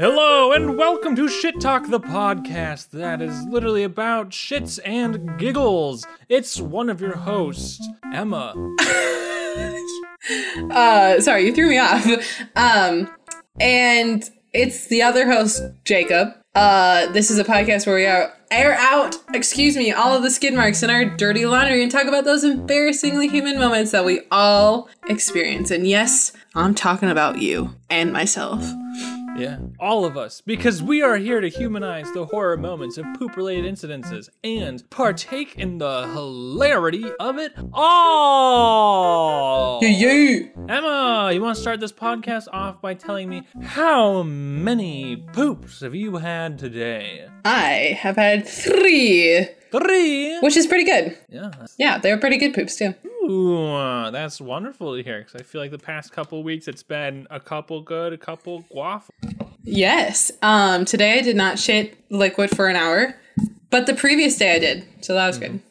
Hello, and welcome to Shit Talk, the podcast that is literally about shits and giggles. It's one of your hosts, Emma. uh, sorry, you threw me off. Um, and it's the other host, Jacob. Uh, this is a podcast where we are air out, excuse me, all of the skid marks in our dirty laundry and talk about those embarrassingly human moments that we all experience. And yes, I'm talking about you and myself. Yeah, all of us, because we are here to humanize the horror moments of poop related incidences and partake in the hilarity of it all. Yeah. Emma, you want to start this podcast off by telling me how many poops have you had today? I have had three. Three. Which is pretty good. Yeah. Yeah, they were pretty good poops too. Ooh, that's wonderful to hear because I feel like the past couple weeks it's been a couple good, a couple guaf. Yes. Um, today I did not shit liquid for an hour, but the previous day I did, so that was mm. good.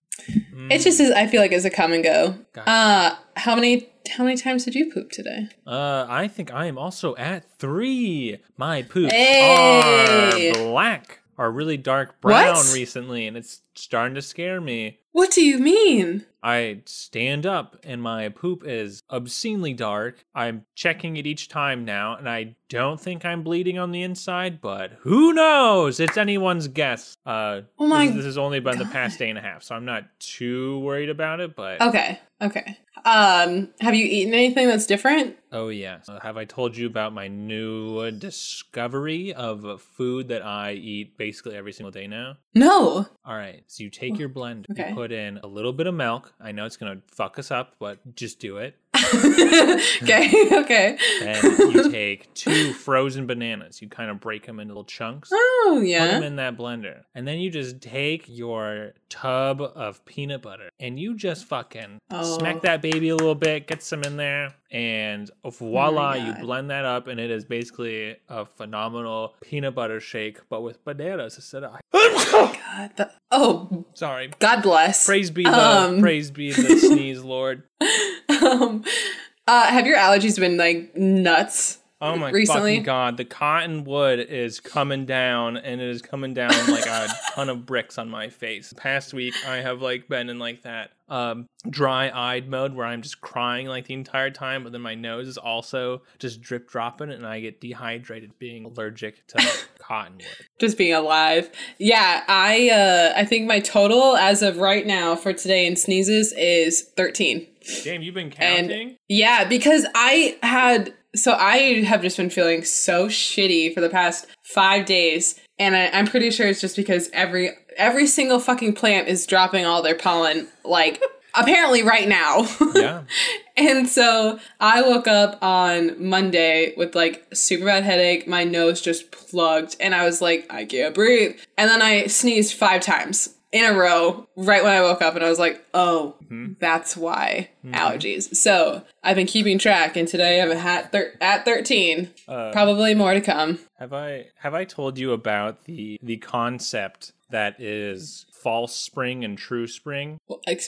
Mm. It just is. I feel like it's a come and go. Gotcha. Uh, how many how many times did you poop today? Uh, I think I am also at three. My poops hey. are black, are really dark brown what? recently, and it's starting to scare me. What do you mean? I stand up and my poop is obscenely dark. I'm checking it each time now, and I don't think I'm bleeding on the inside, but who knows? It's anyone's guess. Uh, oh my this, this has only been God. the past day and a half, so I'm not too worried about it. But okay, okay. Um, have you eaten anything that's different? Oh yes. Uh, have I told you about my new discovery of food that I eat basically every single day now? No. All right. So you take your blend, okay. you put in a little bit of milk. I know it's gonna fuck us up, but just do it. Okay, okay. And you take two frozen bananas. You kind of break them into little chunks. Oh, yeah. Put them in that blender. And then you just take your tub of peanut butter and you just fucking oh. smack that baby a little bit, get some in there, and voila, oh you blend that up, and it is basically a phenomenal peanut butter shake, but with bananas instead of. oh, God, the, oh, sorry. God bless. Praise be the um, praise be the sneeze, Lord. Um, uh, have your allergies been like nuts? Oh my recently? fucking god! The cottonwood is coming down, and it is coming down like a ton of bricks on my face. Past week, I have like been in like that um, dry-eyed mode where I'm just crying like the entire time, but then my nose is also just drip dropping, and I get dehydrated, being allergic to cottonwood. Just being alive. Yeah, I uh, I think my total as of right now for today in sneezes is thirteen. Damn, you've been counting? And yeah, because I had so I have just been feeling so shitty for the past five days, and I, I'm pretty sure it's just because every every single fucking plant is dropping all their pollen like apparently right now. Yeah. and so I woke up on Monday with like super bad headache, my nose just plugged, and I was like, I can't breathe. And then I sneezed five times in a row right when I woke up and I was like, oh, mm-hmm. that's why mm-hmm. allergies. So I've been keeping track and today I'm at, thir- at 13. Uh, Probably more to come. Have I have I told you about the the concept that is false spring and true spring?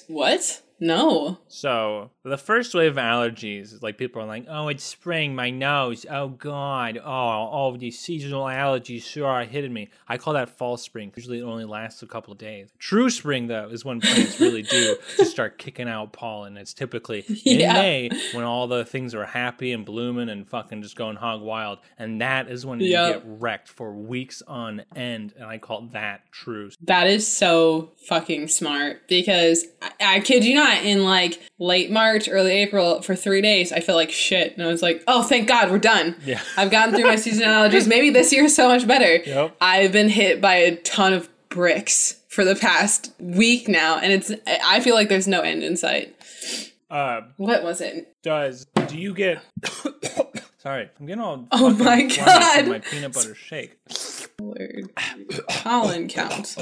What? No. So the first wave of allergies is like people are like, oh, it's spring, my nose, oh god, oh, all of these seasonal allergies sure are hitting me. I call that false spring. Usually it only lasts a couple of days. True spring though is when plants really do just start kicking out pollen. It's typically in yeah. May when all the things are happy and blooming and fucking just going hog wild, and that is when yep. you get wrecked for weeks on end. And I call that true. That is so fucking smart because I, I kid you not in like late March, early April for three days. I felt like shit. And I was like, oh, thank God, we're done. Yeah. I've gotten through my seasonal allergies. Maybe this year is so much better. Yep. I've been hit by a ton of bricks for the past week now. And it's, I feel like there's no end in sight. Uh, what was it? Does, do you get, sorry, I'm getting all, oh my God. My peanut butter shake. Word. Pollen count.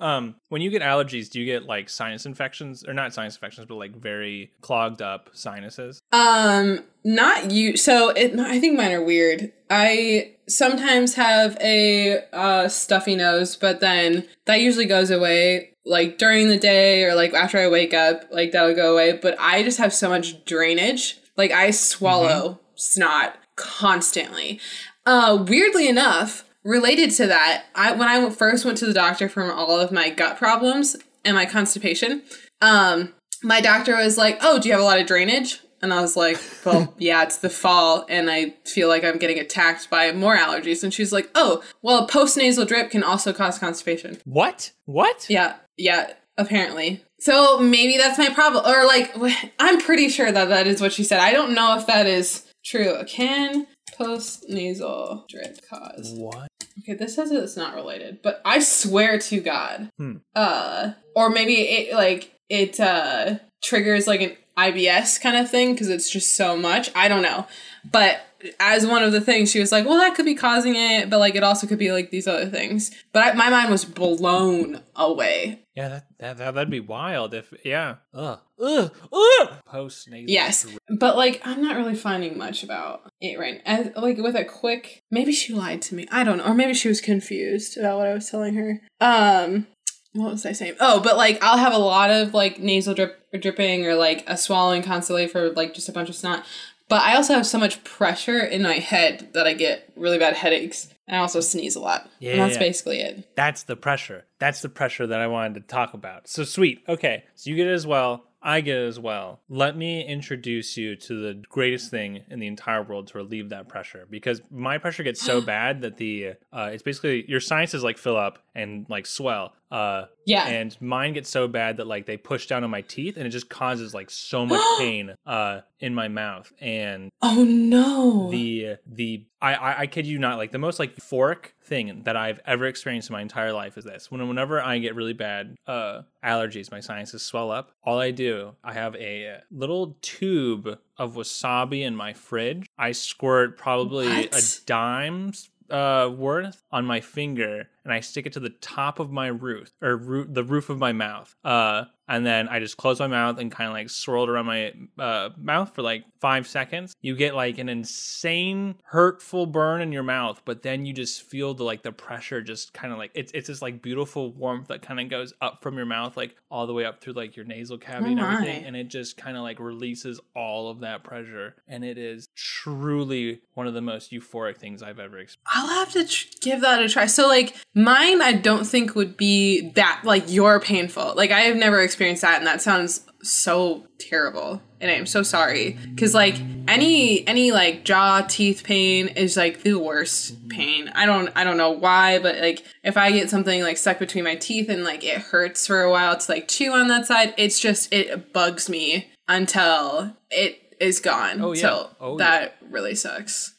Um, when you get allergies, do you get like sinus infections or not sinus infections, but like very clogged up sinuses? Um, not you. So it, I think mine are weird. I sometimes have a uh, stuffy nose, but then that usually goes away like during the day or like after I wake up. Like that'll go away. But I just have so much drainage. Like I swallow. Mm-hmm snot constantly. Uh, weirdly enough, related to that, I when I first went to the doctor for all of my gut problems and my constipation, um, my doctor was like, "Oh, do you have a lot of drainage?" And I was like, "Well, yeah, it's the fall, and I feel like I'm getting attacked by more allergies." And she's like, "Oh, well, post nasal drip can also cause constipation." What? What? Yeah, yeah, apparently. So maybe that's my problem, or like, I'm pretty sure that that is what she said. I don't know if that is true. Can post nasal drip cause? What? Okay, this says it's not related, but I swear to God, Hmm. uh, or maybe it like it uh triggers like an IBS kind of thing because it's just so much. I don't know, but as one of the things, she was like, "Well, that could be causing it, but like it also could be like these other things." But I, my mind was blown away. Yeah, that, that, that that'd be wild if yeah. Ugh. Ugh. Ugh. Post nasal. Yes, but like I'm not really finding much about it right. As, like with a quick, maybe she lied to me. I don't know, or maybe she was confused about what I was telling her. Um, what was I saying? Oh, but like I'll have a lot of like nasal drip dripping or like a swallowing constantly for like just a bunch of snot. But I also have so much pressure in my head that I get really bad headaches. And I also sneeze a lot. Yeah, and that's yeah. basically it. That's the pressure. That's the pressure that I wanted to talk about. So sweet. Okay. So you get it as well. I get it as well. Let me introduce you to the greatest thing in the entire world to relieve that pressure because my pressure gets so bad that the uh, it's basically your sinuses like fill up and like swell. Uh, Yeah. and mine gets so bad that like they push down on my teeth and it just causes like so much pain uh in my mouth and oh no. the the I, I I kid you not like the most like euphoric thing that I've ever experienced in my entire life is this when whenever I get really bad uh allergies my sinuses swell up all I do I have a little tube of wasabi in my fridge I squirt probably a dime's uh worth on my finger and I stick it to the top of my roof or the roof of my mouth uh and then I just close my mouth and kind of like swirl it around my uh, mouth for like five seconds. You get like an insane, hurtful burn in your mouth, but then you just feel the like the pressure just kind of like it's it's this like beautiful warmth that kind of goes up from your mouth, like all the way up through like your nasal cavity Oh and everything, and it just kind of like releases all of that pressure, and it is truly one of the most euphoric things I've ever experienced. I'll have to tr- give that a try. So, like, mine, I don't think would be that, like, your painful. Like, I have never experienced that, and that sounds so terrible. And I'm so sorry. Because, like, any, any, like, jaw, teeth pain is, like, the worst pain. I don't, I don't know why, but, like, if I get something, like, stuck between my teeth and, like, it hurts for a while to, like, chew on that side, it's just, it bugs me until it is gone. Oh, yeah. So, Oh, yeah. that really sucks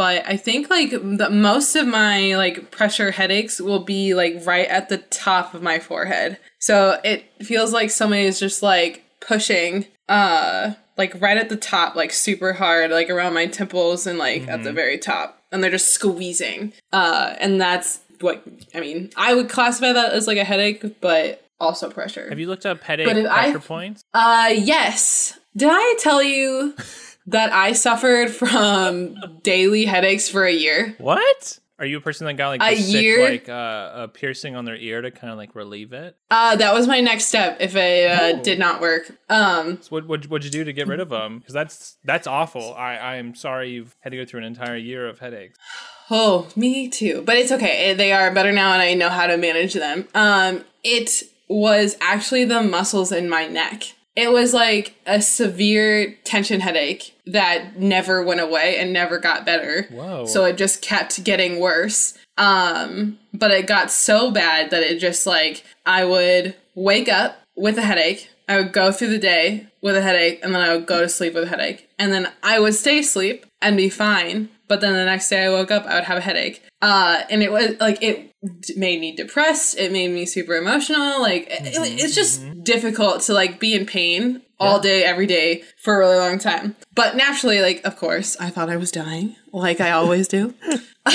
but I think like the most of my like pressure headaches will be like right at the top of my forehead. So it feels like somebody is just like pushing uh like right at the top like super hard like around my temples and like at the very top and they're just squeezing. Uh and that's what I mean, I would classify that as like a headache but also pressure. Have you looked up headache if I- pressure points? Uh, yes. Did I tell you that I suffered from daily headaches for a year? What? Are you a person that got like A sick, year? like uh, a piercing on their ear to kind of like relieve it? Uh, that was my next step if it uh, Oh. did not work. Um, So what what what'd you do to get rid of them? Because that's that's awful. I I am sorry you've had to go through an entire year of headaches. oh, me too. But it's okay. They are better now and I know how to manage them. Um, it was actually the muscles in my neck. It was like a severe tension headache that never went away and never got better. Whoa. So it just kept getting worse. Um, but it got so bad that it just like I would wake up with a headache. I would go through the day with a headache and then I would go to sleep with a headache. And then I would stay asleep and be fine. But then the next day I woke up, I would have a headache. Uh, and it was like it made me depressed. It made me super emotional. Like it- it- it's just difficult to like be in pain all day, every day for a really long time. But naturally, like of course, I thought I was dying, like I always do.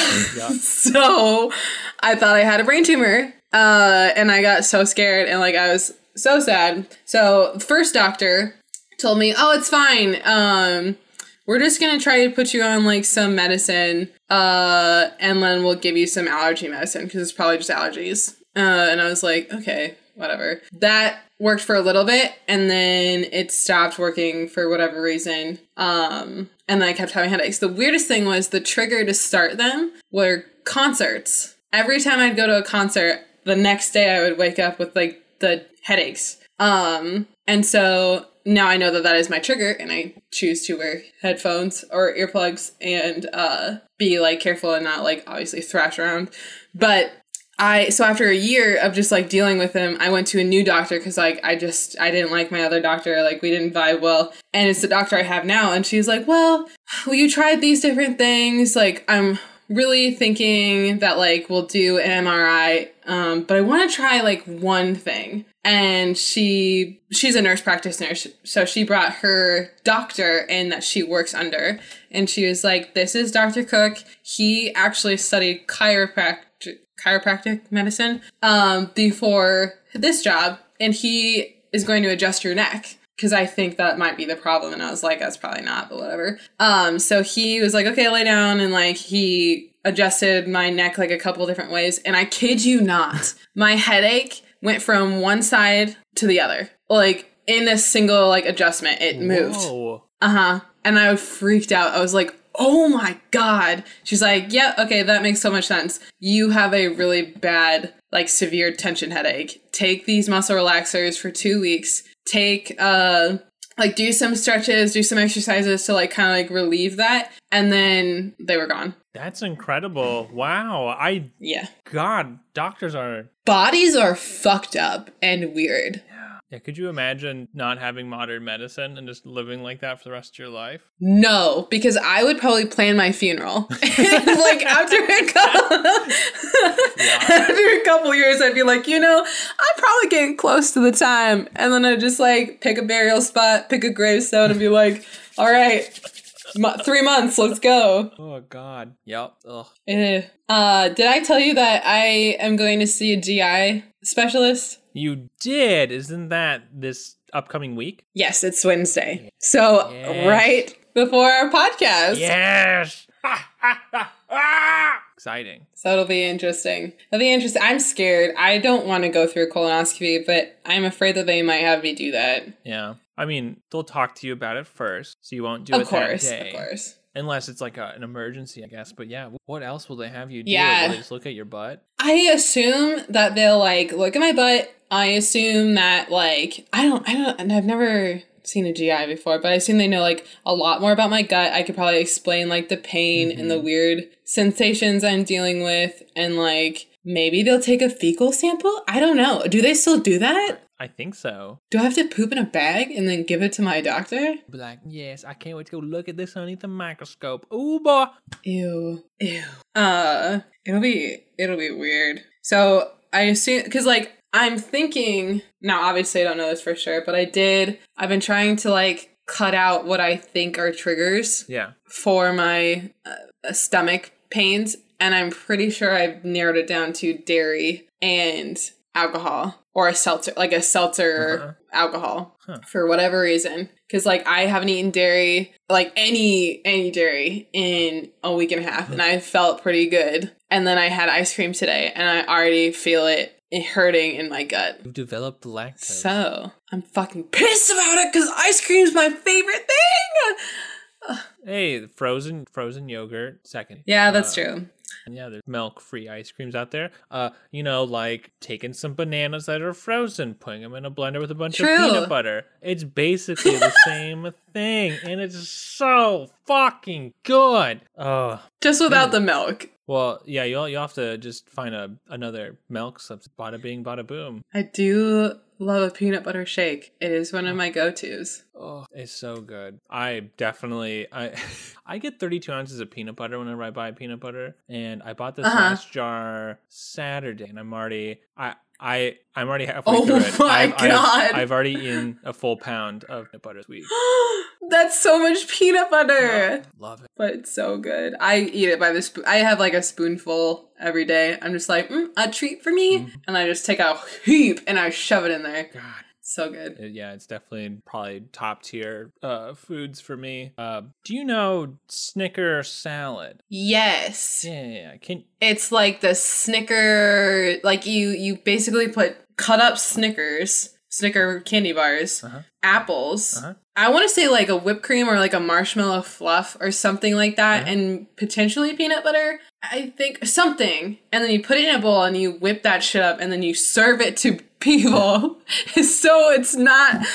so I thought I had a brain tumor. Uh, and I got so scared and like I was so sad. So first doctor told me, "Oh, it's fine. Um, we're just gonna try to put you on like some medicine, uh, and then we'll give you some allergy medicine because it's probably just allergies." Uh, and I was like, "Okay." whatever. That worked for a little bit and then it stopped working for whatever reason. Um, and then I kept having headaches. The weirdest thing was the trigger to start them were concerts. Every time I'd go to a concert, the next day I would wake up with like the headaches. Um, and so now I know that that is my trigger, and I choose to wear headphones or earplugs and uh, be like careful and not like obviously thrash around. But I so after a year of just like dealing with him, I went to a new doctor because like I just I didn't like my other doctor, like we didn't vibe well, and it's the doctor I have now, and she's like, well, well, you tried these different things, like I'm really thinking that like we'll do an MRI, um, but I want to try like one thing. And she she's a nurse practitioner so she brought her doctor in that she works under. And she was like this is dr cook. He actually studied chiropractic chiropractic medicine um, before this job and he is going to adjust your neck because I think that might be the problem. And I was like, that's probably not, but whatever. Um, so he was like, okay, lay down, and like he adjusted my neck like a couple different ways. And I kid you not, my headache went from one side to the other. Like in a single like adjustment, it moved. Uh huh. And I freaked out. I was like, oh my god. She's like, yeah, okay, that makes so much sense. You have a really bad, like severe tension headache. Take these muscle relaxers for two weeks. Take uh like do some stretches, do some exercises to like kind of like relieve that, and then they were gone. That's incredible. Wow. I Yeah. God, doctors are Bodies are fucked up and weird. Yeah, could you imagine not having modern medicine and just living like that for the rest of your life? No, because I would probably plan my funeral. like after a couple, after a couple years, I'd be like, you know, I'm probably getting close to the time, and then I'd just like pick a burial spot, pick a gravestone, and be like, all right, three months, let's go. Oh God. Yep. Ugh. Eh. Uh, did I tell you that I am going to see a GI specialist? You did. Isn't that this upcoming week? Yes, it's Wednesday. So Yes. right before our podcast. Yes. Exciting. So it'll be interesting. It'll be interesting. I'm scared. I don't want to go through a colonoscopy, but I'm afraid that they might have me do that. Yeah. I mean, they'll talk to you about it first, so you won't do of it course, that day. Of course. Of course. Unless it's like a, an emergency, I guess. But yeah, what else will they have you do? Yeah. Just look at your butt? I assume that they'll like look at my butt. I assume that like I don't I don't and I've never seen a GI before, but I assume they know like a lot more about my gut. I could probably explain like the pain and the mm-hmm. weird sensations I'm dealing with and like maybe they'll take a fecal sample. I don't know. Do they still do that? I think so. Do I have to poop in a bag and then give it to my doctor? Be like, yes, I can't wait to go look at this underneath the microscope. Ooh, boy. Ew. Ew. Uh, it'll be it'll be weird. So I assume because like I'm thinking now. Obviously, I don't know this for sure, but I did. I've been trying to like cut out what I think are triggers Yeah. for my uh, stomach pains, and I'm pretty sure I've narrowed it down to dairy and alcohol or a seltzer, like a seltzer Uh-huh. alcohol Huh. for whatever reason. Because like I haven't eaten dairy, like any any dairy in a week and a half, and I felt pretty good. And then I had ice cream today, and I already feel it hurting in my gut. You've developed lactose. So I'm fucking pissed about it because ice cream's my favorite thing. hey, frozen frozen yogurt. Second. Yeah, that's Uh, true. Yeah, there's milk free ice creams out there. Uh, you know, like taking some bananas that are frozen, putting them in a blender with a bunch True. of peanut butter. It's basically the same thing, and it's so fucking good. Oh, Just without the milk. well, yeah, you'll you have to just find a another milk substitute. Bada bing, bada boom. I do love a peanut butter shake. It is one of my go tos. Oh, it's so good. I definitely I I get 32 ounces of peanut butter whenever I buy peanut butter, and I bought this Uh-huh. last jar Saturday, and I'm already I. I I'm already halfway Oh through it. my I've, I've- God. I've, already eaten a full pound of peanut butter this week. That's so much peanut butter. Love it. But it's so good. I eat it by the spoon. I have like a spoonful every day. I'm just like, mm, a treat for me. Mm-hmm. And I just take a heap and I shove it in there. God. So good. Yeah, it's definitely probably top tier uh, foods for me. Uh, do you know Snicker salad? Yes. Yeah, yeah, yeah. Can It's like the Snicker, like you, you basically put cut up Snickers, Snicker candy bars, Uh-huh. apples. Uh-huh. I want to say like a whipped cream or like a marshmallow fluff or something like that, Uh-huh. and potentially peanut butter. I think something, and then you put it in a bowl and you whip that shit up, and then you serve it to people. so it's not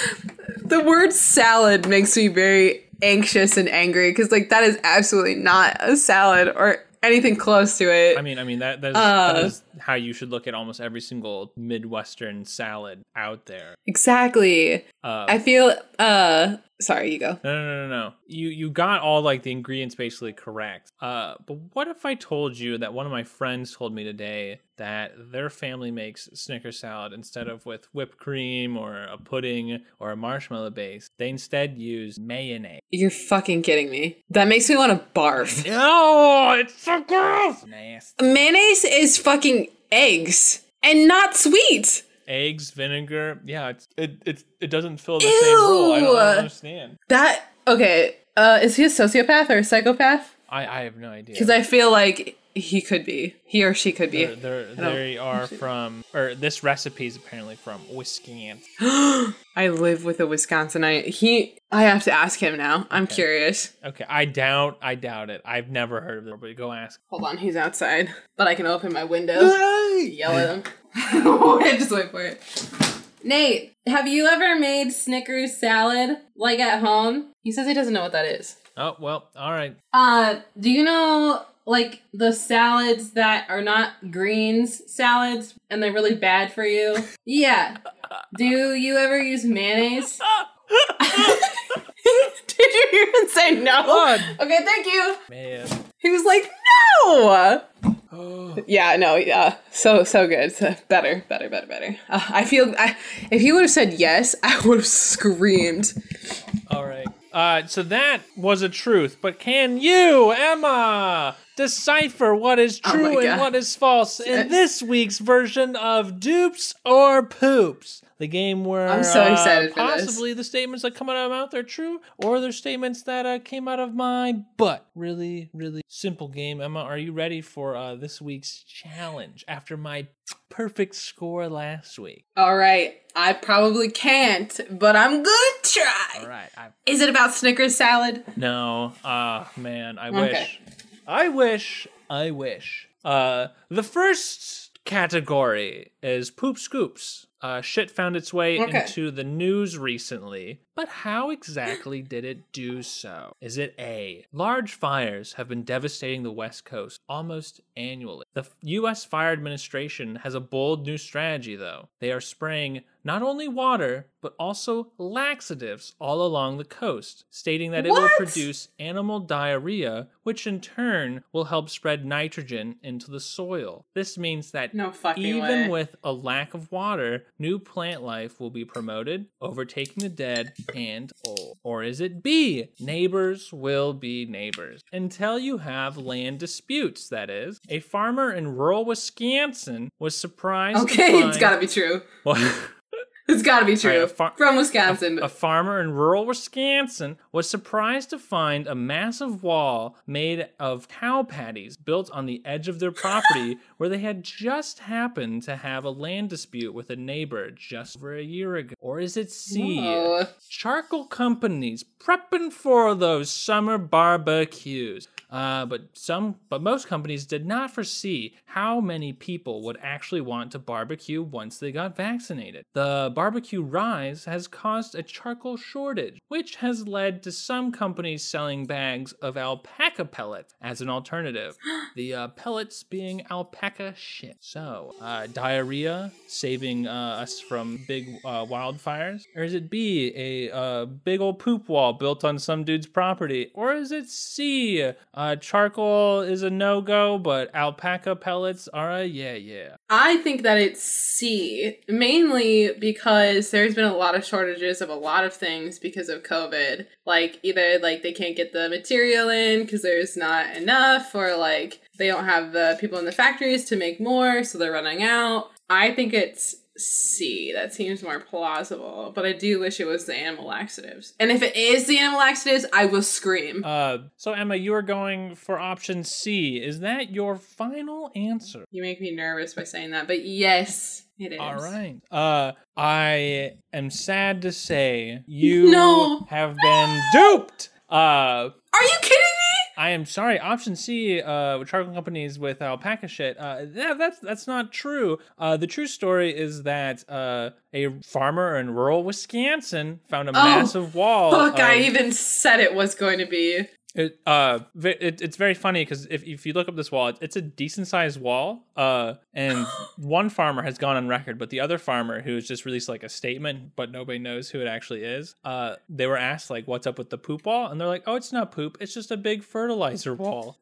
the word salad makes me very anxious and angry because like that is absolutely not a salad or anything close to it. I mean, I mean that that is, Uh. that is how you should look at almost every single Midwestern salad out there. exactly. Uh, I feel uh sorry, you go. no, no, no, no, no. You you got all like the ingredients basically correct. Uh, but what if I told you that one of my friends told me today that their family makes Snicker salad instead of with whipped cream or a pudding or a marshmallow base, they instead use mayonnaise. You're fucking kidding me. That makes me want to barf. No, it's so gross. Nasty. Mayonnaise is fucking eggs and not sweet. Eggs, vinegar. Yeah, it's it it, it doesn't fill the same role. I don't, I don't understand. That okay. Uh, is he a sociopath or a psychopath? I I have no idea. Because I feel like he could be. He or she could be. They're, they're, they are from, or this recipe is apparently from Wisconsin. I live with a Wisconsinite. He. I have to ask him now. I'm curious. Okay, I doubt, I doubt it. I've never heard of it, but go ask. Hold on, he's outside, but I can open my window. Yell at him. Just wait for it. Nate, have you ever made Snickers salad like at home? He says he doesn't know what that is. Oh well, all right. Uh, do you know like the salads that are not greens salads and they're really bad for you? Yeah. Do you ever use mayonnaise? Did you even say no? God. Okay, thank you. Man. He was like, no. Oh, Yeah, no, yeah, so so good, so better, better, better, better. Uh, I feel, I if he would have said yes, I would have screamed. all right. Uh, so that was a truth, but can you, Emma, decipher what is Oh true my and what is false in this week's version of Dupes or Poops? The game where I'm so uh, excited possibly the statements that come out of my mouth are true, or they're statements that uh, came out of my butt. Really, really simple game. Emma, are you ready for uh, this week's challenge after my perfect score last week? All right, I probably can't, but I'm gonna try. All right, I Is it about Snickers salad? No. Ah, man, I Okay. wish. I wish. I wish. Uh, the first category is poop scoops. Uh, shit found its way Okay. into the news recently, but how exactly did it do so? Is it A? Large fires have been devastating the West Coast almost annually. The U.S. Fire Administration has a bold new strategy, though. They are spraying not only water, but also laxatives all along the coast, stating that it will produce animal diarrhea, which in turn will help spread nitrogen into the soil. This means that No even way. with a lack of water, new plant life will be promoted, overtaking the dead and old. Or is it B? Neighbors will be neighbors. Until you have land disputes, that is. A farmer in rural Wisconsin was surprised to Okay, it's gotta be true. Well, It's gotta be true. Alright, a far- From Wisconsin. a farmer in rural Wisconsin was surprised to find a massive wall made of cow patties built on the edge of their property where they had just happened to have a land dispute with a neighbor just over a year ago. Or is it C? Whoa. Charcoal companies prepping for those summer barbecues. Uh, but some, but most companies did not foresee how many people would actually want to barbecue once they got vaccinated. The barbecue rise has caused a charcoal shortage, which has led to some companies selling bags of alpaca pellets as an alternative. the uh, pellets being alpaca shit. So, uh, diarrhea saving uh, us from big uh, wildfires, or is it B, a uh, big old poop wall built on some dude's property, or is it C, uh, charcoal is a no go, but alpaca pellets are a yeah yeah. I think that it's C, mainly because there's been a lot of shortages of a lot of things because of COVID. Like either like they can't get the material in because there's not enough, or like they don't have the people in the factories to make more, so they're running out. I think it's C. That seems more plausible. But I do wish it was the animal laxatives. And if it is the animal laxatives, I will scream. Uh, so Emma, you are going for option C. Is that your final answer? you make me nervous by saying that, but yes, it is. All right. Uh, I am sad to say you No. have been duped. Uh, Are you kidding? I am sorry. Option C, uh, with charcoal companies with alpaca shit. Uh, that, that's that's not true. Uh, the true story is that uh, a farmer in rural Wisconsin found a massive wall. Fuck, I even said it was going to be. It, uh, it, it's very funny because if, if you look up this wall, it, it's a decent sized wall. Uh, and one farmer has gone on record, but the other farmer who has just released like a statement, but nobody knows who it actually is. Uh, they were asked like, "What's up with the poop wall?" And they're like, "Oh, it's not poop. It's just a big fertilizer wall."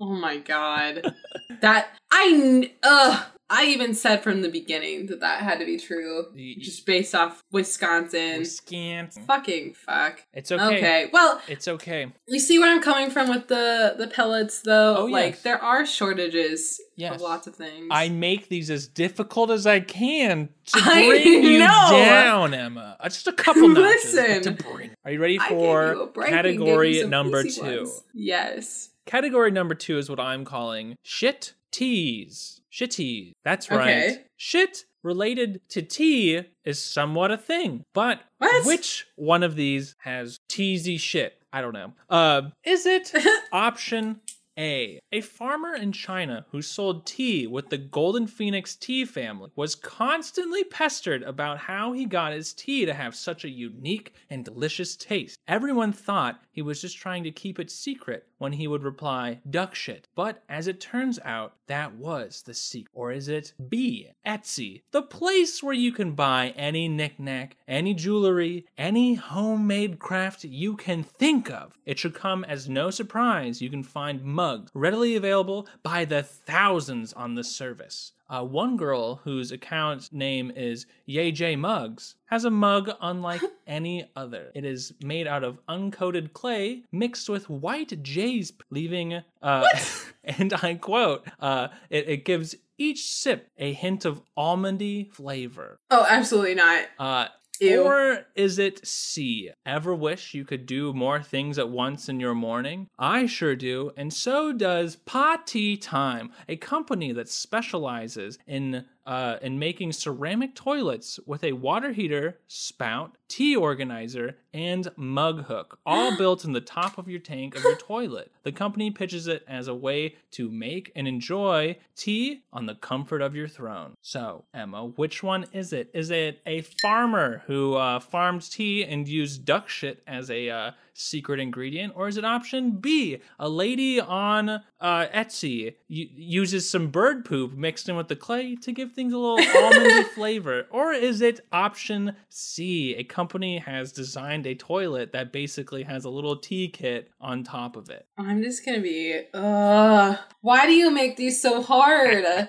Oh my god. that, I, ugh. I even said from the beginning that that had to be true. Just based off Wisconsin. Wisconsin. Fucking fuck. It's okay. Okay. Well, It's okay. you see where I'm coming from with the the pellets though? Oh, like yes. there are shortages Yes. of lots of things. I make these as difficult as I can to bring you down, Emma. Uh, Just a couple notches. Listen. to bring- Are you ready I gave you for a break and gave you category number two? ones. Yes. Category number two is what I'm calling shit teas. Shitties. That's right. Okay. Shit related to tea is somewhat a thing. But What? which one of these has teasy shit? I don't know. Uh, is it option A? A farmer in China who sold tea with the Golden Phoenix tea family was constantly pestered about how he got his tea to have such a unique and delicious taste. Everyone thought he was just trying to keep it secret when he would reply, duck shit. But as it turns out, that was the secret. Or is it B, Etsy, the place where you can buy any knickknack, any jewelry, any homemade craft you can think of? It should come as no surprise you can find mugs readily available by the thousands on the service. Uh, one girl whose account name is YJ Mugs has a mug unlike any other. It is made out of uncoated clay mixed with white jay's, leaving, uh, and I quote, uh, it, it gives each sip a hint of almondy flavor. Oh, absolutely not. Uh, Or is it C? Ever wish you could do more things at once in your morning? I sure do, and so does Pati Time, a company that specializes in uh, in making ceramic toilets with a water heater, spout, tea organizer, and mug hook, all built in the top of your tank of your toilet. The company pitches it as a way to make and enjoy tea on the comfort of your throne. So, Emma, which one is it? Is it a farmer who uh, farmed tea and used duck shit as a uh, secret ingredient, or is it option B, a lady on uh, Etsy u- uses some bird poop mixed in with the clay to give things a little almondy flavor, or is it option C, a company has designed a toilet that basically has a little tea kit on top of it? I'm just gonna be. Uh, why do you make these so hard?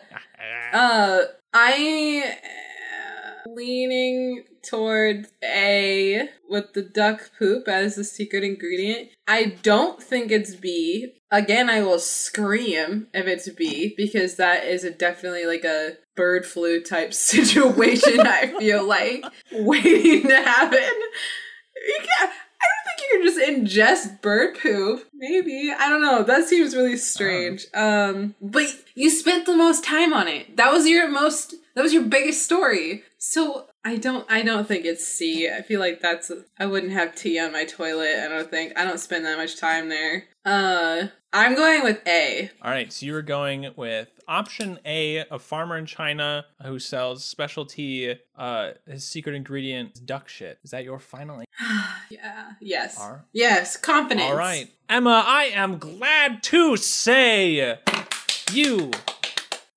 Uh, I leaning towards A with the duck poop as the secret ingredient. I don't think it's B. Again, I will scream if it's B because that is a definitely like a bird flu type situation. I feel like waiting to happen. You can't. I don't think you can just ingest bird poop. Maybe. I don't know. That seems really strange. Um but you spent the most time on it. That was your most that was your biggest story. So I don't I don't think it's C. I feel like that's I wouldn't have tea on my toilet. I don't think I don't spend that much time there. Uh I'm going with A. All right, so you were going with option A, a farmer in China who sells specialty, uh, his secret ingredient is duck shit. Is that your final answer? yeah. Yes. Are- Yes. Confidence. All right. Emma, I am glad to say you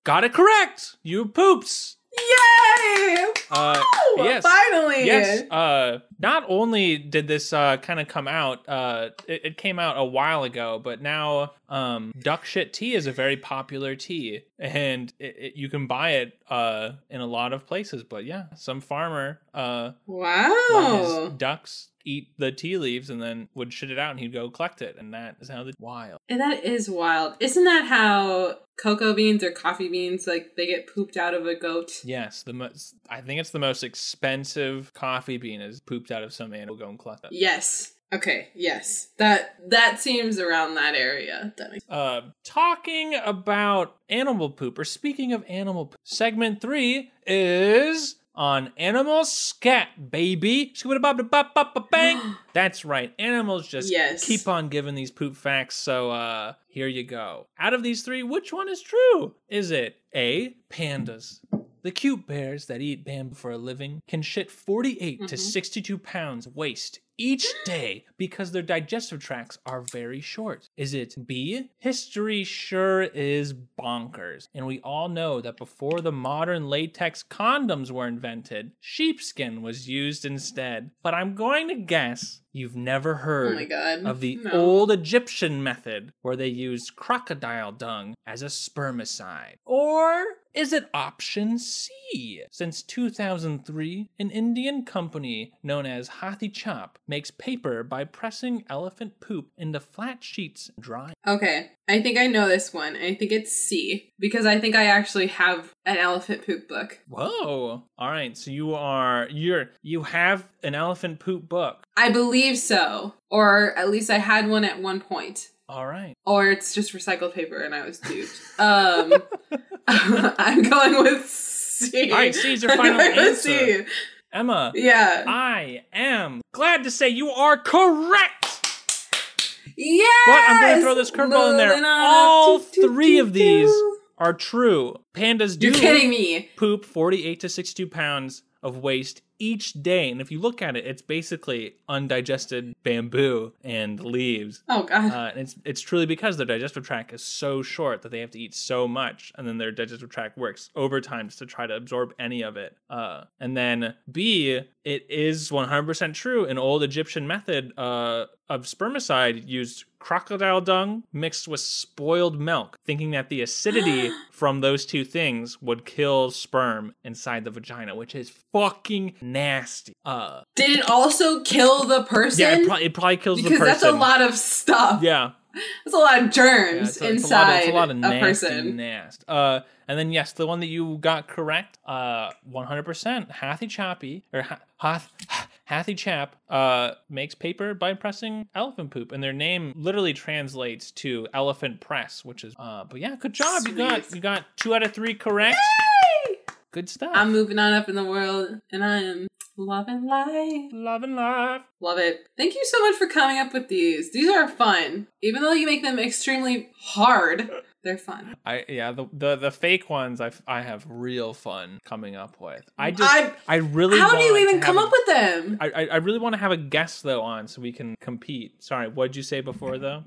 got it correct. You poops. Yay! Uh, yes. Finally. Yes. Uh, not only did this uh, kind of come out, uh, it, it came out a while ago, but now um, duck shit tea is a very popular tea, and it, it, you can buy it uh, in a lot of places. But yeah, some farmer uh, Wow. ducks eat the tea leaves and then would shit it out, and he'd go collect it, and that is how the wild. And that is wild. Isn't that how cocoa beans or coffee beans like they get pooped out of a goat? Yes, the most. I think it's the most expensive coffee bean is pooped out of some animal. Go and collect. Yes. Okay, yes. That that seems around that area. That makes uh, talking about animal poop, or speaking of animal poop, segment three is on animal scat, baby. Bang. That's right. Animals just Yes. keep on giving these poop facts. So uh, here you go. Out of these three, which one is true? Is it A, pandas? The cute bears that eat bamboo for a living can shit 48 to Mhm. 62 pounds waste each day because their digestive tracts are very short. Is it B? History sure is bonkers. And we all know that before the modern latex condoms were invented, sheepskin was used instead. But I'm going to guess you've never heard Oh of the No. old Egyptian method where they used crocodile dung as a spermicide? Or is it option C? Since 2003, an Indian company known as Hathi Chop makes paper by pressing elephant poop into flat sheets and drying. Okay, I think I know this one. I think it's C because I think I actually have an elephant poop book. Whoa! All right, so you are you're you have an elephant poop book. I believe so, or at least I had one at one point. All right. Or it's just recycled paper and I was duped. Um, I'm going with C. All right, C's your final answer. C. Emma, Yeah. I am glad to say you are correct. Yes. But I'm going to throw this curveball in there. All three of these are true. Pandas do You're kidding me. poop 48 to 62 pounds of waste each day. And if you look at it, it's basically undigested bamboo and leaves. Oh god. Uh, and it's it's truly because their digestive tract is so short that they have to eat so much, and then their digestive tract works overtime just to try to absorb any of it. Uh, and then B, it is 100% true. An old Egyptian method uh, of spermicide used crocodile dung mixed with spoiled milk, thinking that the acidity from those two things would kill sperm inside the vagina, which is fucking nasty. Uh, Did it also kill the person? yeah, it, probably it probably kills because the person. Because that's a lot of stuff. Yeah, That's a lot of Yeah, germs it's a- it's a lot of- inside it's a lot of a nasty person. nast. Uh, and then yes, the one that you got correct, uh, one hundred percent. Hathy Choppy or ha- Hath Hathy Chap uh makes paper by pressing elephant poop, and their name literally translates to elephant press, which is uh. But yeah, good job. You got you got two out of three correct. Yay! Good stuff. I'm moving on up in the world, and I am loving life. loving life. Love it. Thank you so much for coming up with these. These are fun. Even though you make them extremely hard, they're fun. I yeah the the, the fake ones I I have real fun coming up with. I just I- I, really How do you even come have up with them? I, I I really want to have a guest though on so we can compete. Sorry, what did you say before though?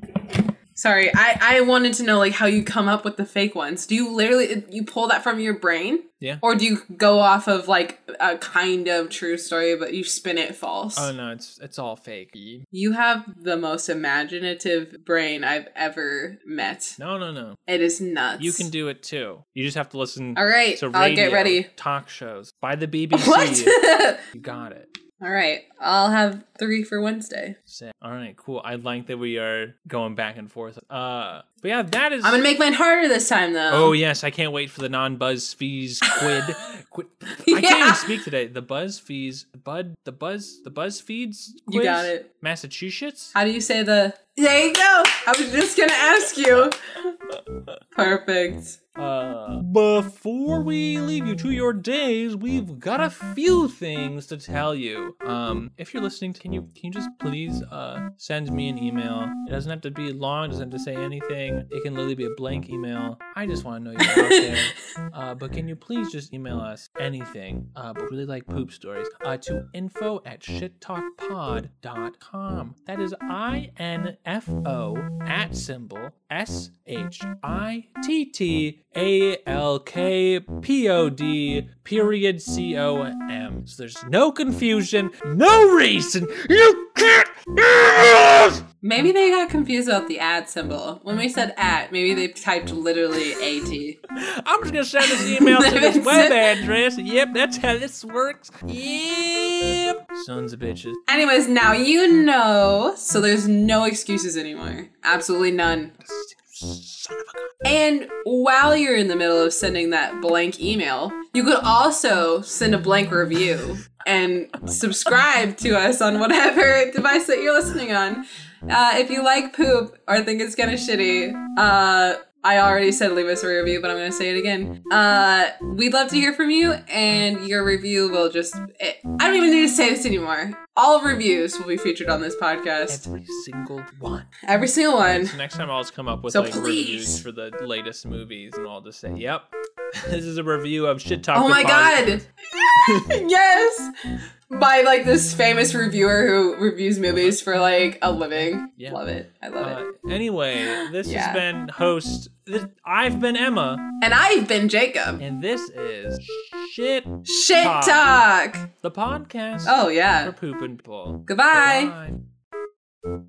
Sorry, I, I wanted to know like how you come up with the fake ones. Do you literally you pull that from your brain? Yeah. Or do you go off of like a kind of true story but you spin it false? Oh no, it's it's all fake. You have the most imaginative brain I've ever met. No, no, no. It is nuts. You can do it too. You just have to listen All right, to I'll get ready. talk shows by the BBC. What? You got it. All right, I'll have three for Wednesday. Sick. All right, cool. I like that we are going back and forth. Uh, but yeah, that is. I'm gonna make mine harder this time though. Oh yes, I can't wait for the non-buzz fees quid. quid. I can't even speak today. The buzz fees, bud, the buzz, the buzz feeds. You got it. Massachusetts. How do you say the? There you go. I was just gonna ask you. Perfect. Uh, before we leave you to your days, we've got a few things to tell you. Um, if you're listening, can you can you just please uh send me an email? It doesn't have to be long. It doesn't have to say anything. It can literally be a blank email. I just want to know you're out there. Uh, but can you please just email us anything? Uh, but really like poop stories. Uh, to info at shittalkpod.com. That is I N F O at symbol S H I T T A L K P O D period C O M. So there's no confusion, no reason you can't. Maybe they got confused about the ad symbol. When we said at, maybe they typed literally AT. I'm just gonna send this email to this web address. Yep, that's how this works. Yep. Sons of bitches. Anyways, now you know, so there's no excuses anymore. Absolutely none. Son of a gun. And while you're in the middle of sending that blank email, you could also send a blank review and subscribe to us on whatever device that you're listening on. Uh, if you like poop or think it's kind of shitty, uh, I already said leave us a review, but I'm going to say it again. Uh, we'd love to hear from you, and your review will just. It, I don't even need to say this anymore. All reviews will be featured on this podcast. Every single one. Every single one. So next time I'll just come up with So like please. reviews for the latest movies, and I'll just say, "Yep, this is a review of Shit Talk." Oh my Pod- god! yes! By like this famous reviewer who reviews movies for like a living. Yeah. Love it. I love Uh, it. anyway, this Yeah. has been host. This, I've been Emma, And I've been Jacob. and this is Shit Shit Talk. talk! the podcast Oh yeah. for pooping people. Goodbye. Bye.